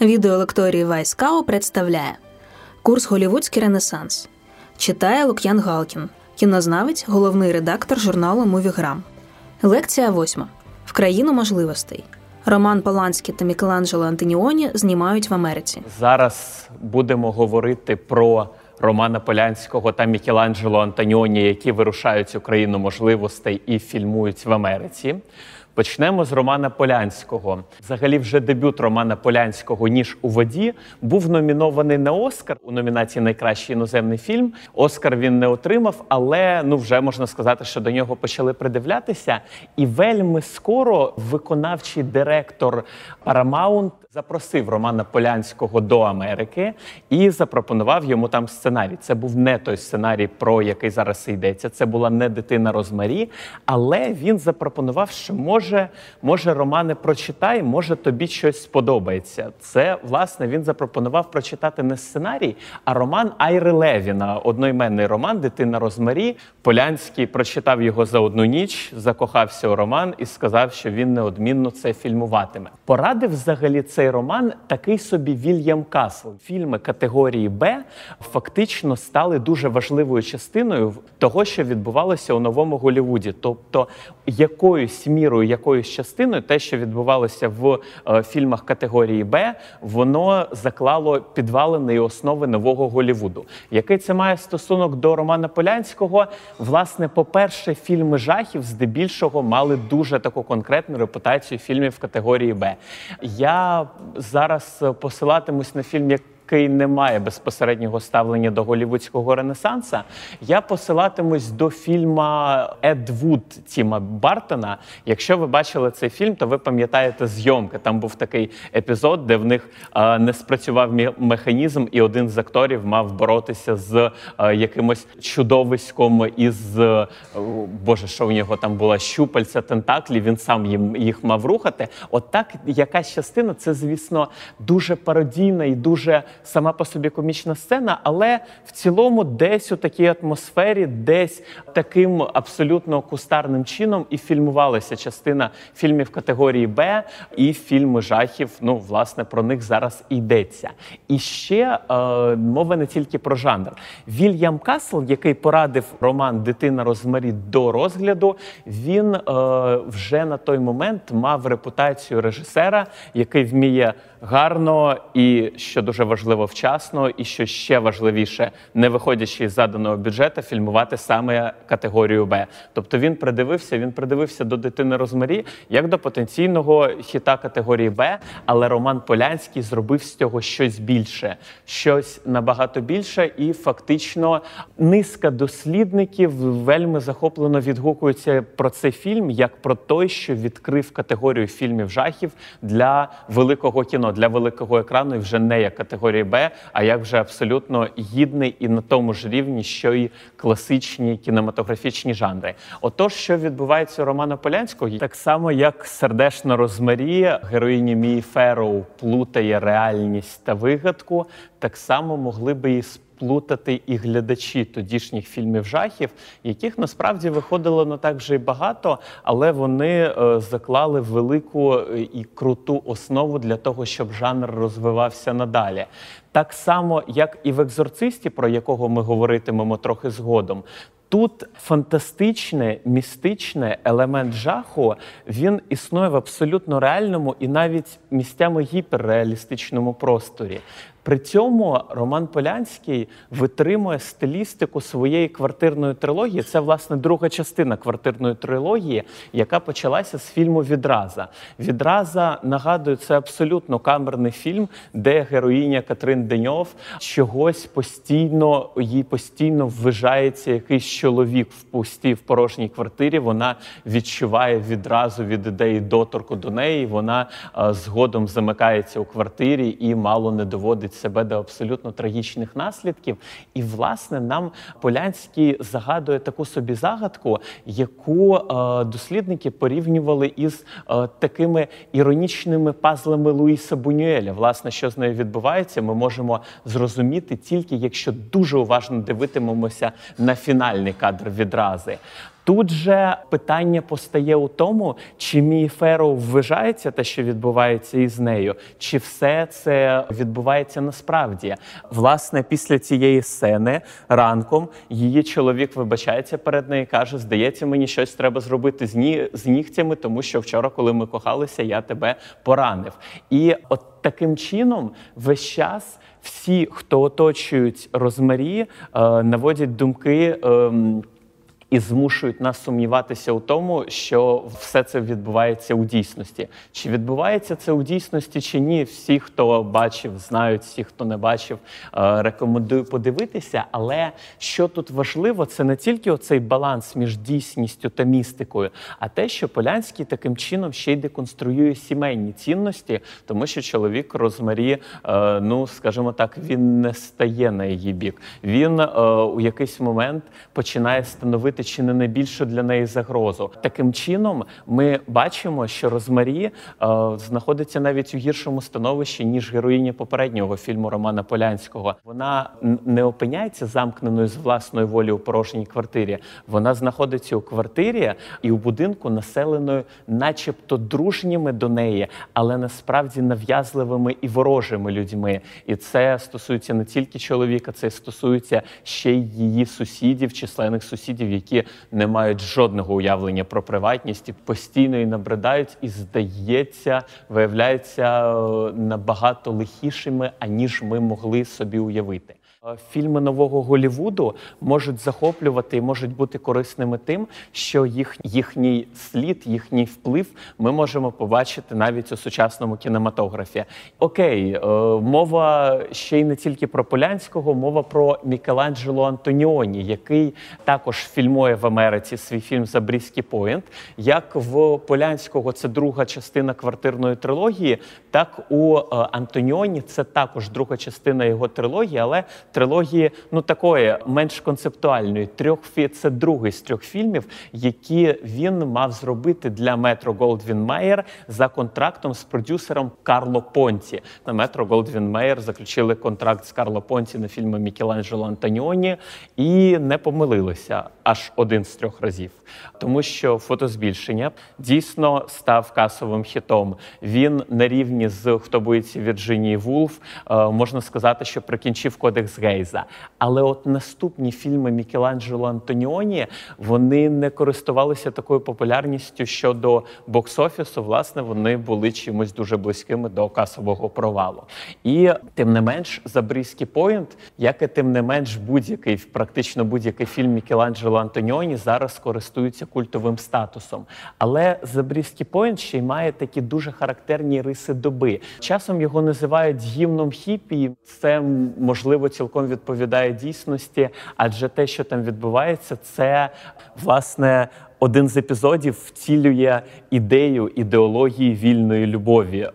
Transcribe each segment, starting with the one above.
Відеолекторії Вайскау представляє курс Голівудський Ренесанс. Читає Лук'ян Галкін, кінознавець, головний редактор журналу Мувіграм. Лекція восьма. В країну можливостей. Роман Поланський та Мікеланджело Антоніоні знімають в Америці. Зараз будемо говорити про Романа Полянського та Мікеланджело Антоніоні, які вирушають у країну можливостей і фільмують в Америці. Почнемо з Романа Полянського. Взагалі, вже дебют Романа Полянського ніж у воді був номінований на Оскар у номінації Найкращий іноземний фільм. Оскар він не отримав, але ну вже можна сказати, що до нього почали придивлятися. І вельми скоро виконавчий директор Paramount запросив Романа Полянського до Америки і запропонував йому там сценарій. Це був не той сценарій, про який зараз йдеться. Це була не дитина Розмарі, але він запропонував, що може, може, Романе, прочитай, може тобі щось сподобається. Це власне він запропонував прочитати не сценарій, а роман Айри Левіна, одноіменний роман Дитина Розмарі. Полянський прочитав його за одну ніч, закохався у роман і сказав, що він неодмінно це фільмуватиме. Порадив взагалі цей роман такий собі Вільям Касл. Фільми категорії Б фактично стали дуже важливою частиною того, що відбувалося у новому Голлівуді. Тобто, якоюсь мірою, якоюсь частиною, те, що відбувалося в е, фільмах категорії Б, воно заклало підвалини і основи нового Голлівуду. Який це має стосунок до Романа Полянського? Власне, по-перше, фільми жахів здебільшого мали дуже таку конкретну репутацію фільмів категорії Б. Я зараз посилатимусь на фільм, як який не має безпосереднього ставлення до голівудського ренесанса, я посилатимусь до фільма Ед Вуд Тіма Бартона. Якщо ви бачили цей фільм, то ви пам'ятаєте зйомки. Там був такий епізод, де в них е, не спрацював механізм, і один з акторів мав боротися з е, якимось чудовиськом із е, Боже, що в нього там була щупальця, тентаклі. Він сам їм їх мав рухати. От так якась частина, це звісно дуже пародійна і дуже сама по собі комічна сцена, але в цілому десь у такій атмосфері, десь таким абсолютно кустарним чином і фільмувалася частина фільмів категорії Б і фільми жахів. Ну, власне, про них зараз йдеться. І ще е, мова не тільки про жанр. Вільям Касл, який порадив роман Дитина Розмарі до розгляду, він е, вже на той момент мав репутацію режисера, який вміє гарно і що дуже важливо вчасно, і що ще важливіше, не виходячи з заданого бюджету, фільмувати саме категорію Б. Тобто він придивився, він придивився до дитини Розмарі як до потенційного хіта категорії Б, але Роман Полянський зробив з цього щось більше, щось набагато більше, і фактично низка дослідників вельми захоплено відгукуються про цей фільм як про той, що відкрив категорію фільмів жахів для великого кіно для великого екрану і вже не як категорії Б, а як вже абсолютно гідний і на тому ж рівні, що й класичні кінематографічні жанри. Отож, що відбувається у Романа Полянського, так само як сердешна розмарі, героїні Мії Фероу плутає реальність та вигадку, так само могли би і плутати і глядачі тодішніх фільмів жахів, яких насправді виходило не так вже й багато, але вони е, заклали велику е, і круту основу для того, щоб жанр розвивався надалі. Так само, як і в екзорцисті, про якого ми говоритимемо трохи згодом. Тут фантастичне, містичне елемент жаху він існує в абсолютно реальному і навіть місцями гіперреалістичному просторі. При цьому Роман Полянський витримує стилістику своєї квартирної трилогії. Це власне друга частина квартирної трилогії, яка почалася з фільму Відраза. Відраза нагадую, це абсолютно камерний фільм, де героїня Катрин Деньов чогось постійно їй постійно ввижається якийсь чоловік в пустій в порожній квартирі. Вона відчуває відразу від ідеї доторку до неї. Вона а, згодом замикається у квартирі і мало не доводить доводить себе до абсолютно трагічних наслідків. І, власне, нам Полянський загадує таку собі загадку, яку е, дослідники порівнювали із е, такими іронічними пазлами Луїса Бунюеля. Власне, що з нею відбувається, ми можемо зрозуміти тільки якщо дуже уважно дивитимемося на фінальний кадр відрази. Тут же питання постає у тому, чи Мії Ферроу вважається те, що відбувається із нею, чи все це відбувається насправді. Власне, після цієї сцени ранком її чоловік вибачається перед нею, каже: Здається, мені щось треба зробити з ні з нігтями, тому що вчора, коли ми кохалися, я тебе поранив. І от таким чином весь час. Всі, хто оточують Розмарі, е, наводять думки. І змушують нас сумніватися у тому, що все це відбувається у дійсності. Чи відбувається це у дійсності, чи ні? Всі, хто бачив, знають, всі, хто не бачив, е, рекомендую подивитися. Але що тут важливо, це не тільки оцей баланс між дійсністю та містикою, а те, що Полянський таким чином ще й деконструює сімейні цінності, тому що чоловік Розмарі, е, ну скажімо так, він не стає на її бік. Він е, у якийсь момент починає становити становити чи не найбільшу для неї загрозу. Таким чином, ми бачимо, що Розмарі е, знаходиться навіть у гіршому становищі ніж героїня попереднього фільму Романа Полянського. Вона не опиняється замкненою з власної волі у порожній квартирі. Вона знаходиться у квартирі і у будинку, населеною, начебто, дружніми до неї, але насправді нав'язливими і ворожими людьми. І це стосується не тільки чоловіка, це стосується ще й її сусідів, численних сусідів, які які не мають жодного уявлення про приватність і постійно і набридають, і здається, виявляються е, набагато лихішими, аніж ми могли собі уявити. Е, фільми нового Голівуду можуть захоплювати і можуть бути корисними тим, що їх їхній слід, їхній вплив ми можемо побачити навіть у сучасному кінематографі. Окей, е, мова ще й не тільки про Полянського, мова про Мікеланджело Антоніоні, який також фільмує в Америці свій фільм Забрізький Пойнт. Як в Полянського це друга частина квартирної трилогії, так у е, Антоніоні це також друга частина його трилогії, але трилогії ну такої менш концептуальної. Трьох це другий з трьох фільмів, які він мав зробити для Метро Голдвін Майер за контрактом з продюсером Карло Понті. На Метро Голдвін Майер заключили контракт з Карло Понті на фільми Мікеланджело Антоніоні і не помилилися аж один з трьох разів, тому що фотозбільшення дійсно став касовим хітом. Він на рівні з хто боїться Вірджинії Вулф е, можна сказати, що прикінчив кодекс Гейза. Але от наступні фільми Мікеланджело Антоніоні вони не користувалися такою популярністю щодо бокс-офісу. Власне, вони були чимось дуже близькими до касового провалу. І тим не менш, Забрізький Пойнт, як і тим не менш, будь-який практично будь-який фільм Мікеланджело Антоніоні зараз користується культовим статусом. Але Забрізький Пойнт ще й має такі дуже характерні риси доби. Часом його називають гімном хіпі. Це можливо цілком цілком відповідає дійсності, адже те, що там відбувається, це власне один з епізодів втілює ідею ідеології вільної любові. Е,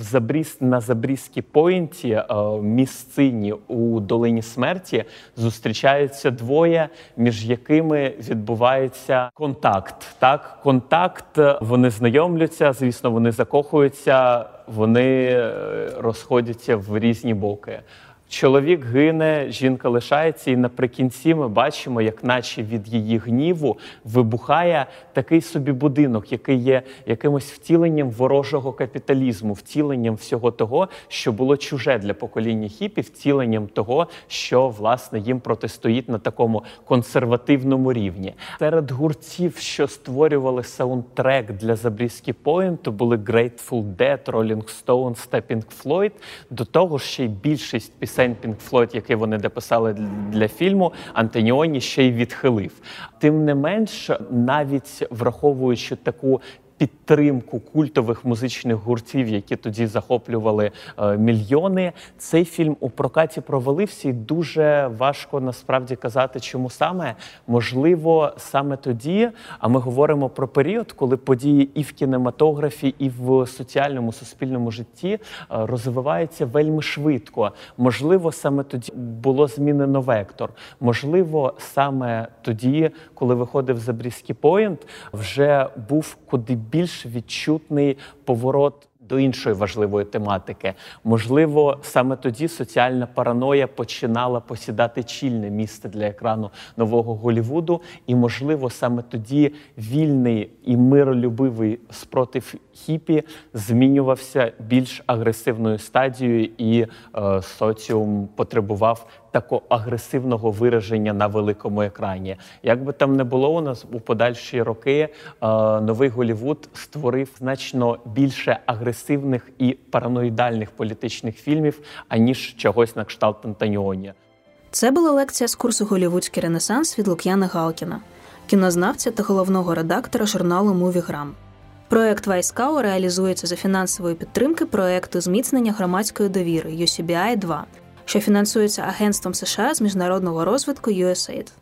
Забріз на Забрізькій Пойнті, е, місцині у долині смерті, зустрічаються двоє, між якими відбувається контакт. Так, контакт, вони знайомляться, звісно, вони закохуються, вони е, розходяться в різні боки. Чоловік гине, жінка лишається, і наприкінці ми бачимо, як наче від її гніву вибухає такий собі будинок, який є якимось втіленням ворожого капіталізму, втіленням всього того, що було чуже для покоління хіпі, втіленням того, що власне їм протистоїть на такому консервативному рівні. Серед гуртів, що створювали саундтрек для Забрізькі Пойнту, були Grateful Dead, Rolling Stones та Floyd. До того ж, ще й більшість пісень пісень Pink Floyd, який вони дописали для фільму, Антоніоні ще й відхилив. Тим не менш, навіть враховуючи таку підтримку культових музичних гуртів, які тоді захоплювали е, мільйони. Цей фільм у прокаті провалився, і дуже важко насправді казати, чому саме можливо саме тоді. А ми говоримо про період, коли події і в кінематографі, і в соціальному суспільному житті е, розвиваються вельми швидко. Можливо, саме тоді було змінено вектор. Можливо, саме тоді, коли виходив Забрізький Пойнт, вже був куди більш відчутний поворот до іншої важливої тематики. Можливо, саме тоді соціальна параноя починала посідати чільне місце для екрану нового Голівуду, і, можливо, саме тоді вільний і миролюбивий спротив хіпі змінювався більш агресивною стадією, і е, соціум потребував такого агресивного вираження на великому екрані. Як би там не було у нас у подальші роки, е, новий Голівуд створив значно більше агресивних і параноїдальних політичних фільмів, аніж чогось на кшталт Антоніоні. Це була лекція з курсу Голівудський Ренесанс від Лук'яна Галкіна, кінознавця та головного редактора журналу Мувіграм. Проект Вайскау реалізується за фінансової підтримки проекту зміцнення громадської довіри UCBI 2 що фінансується Агентством США з міжнародного розвитку USAID.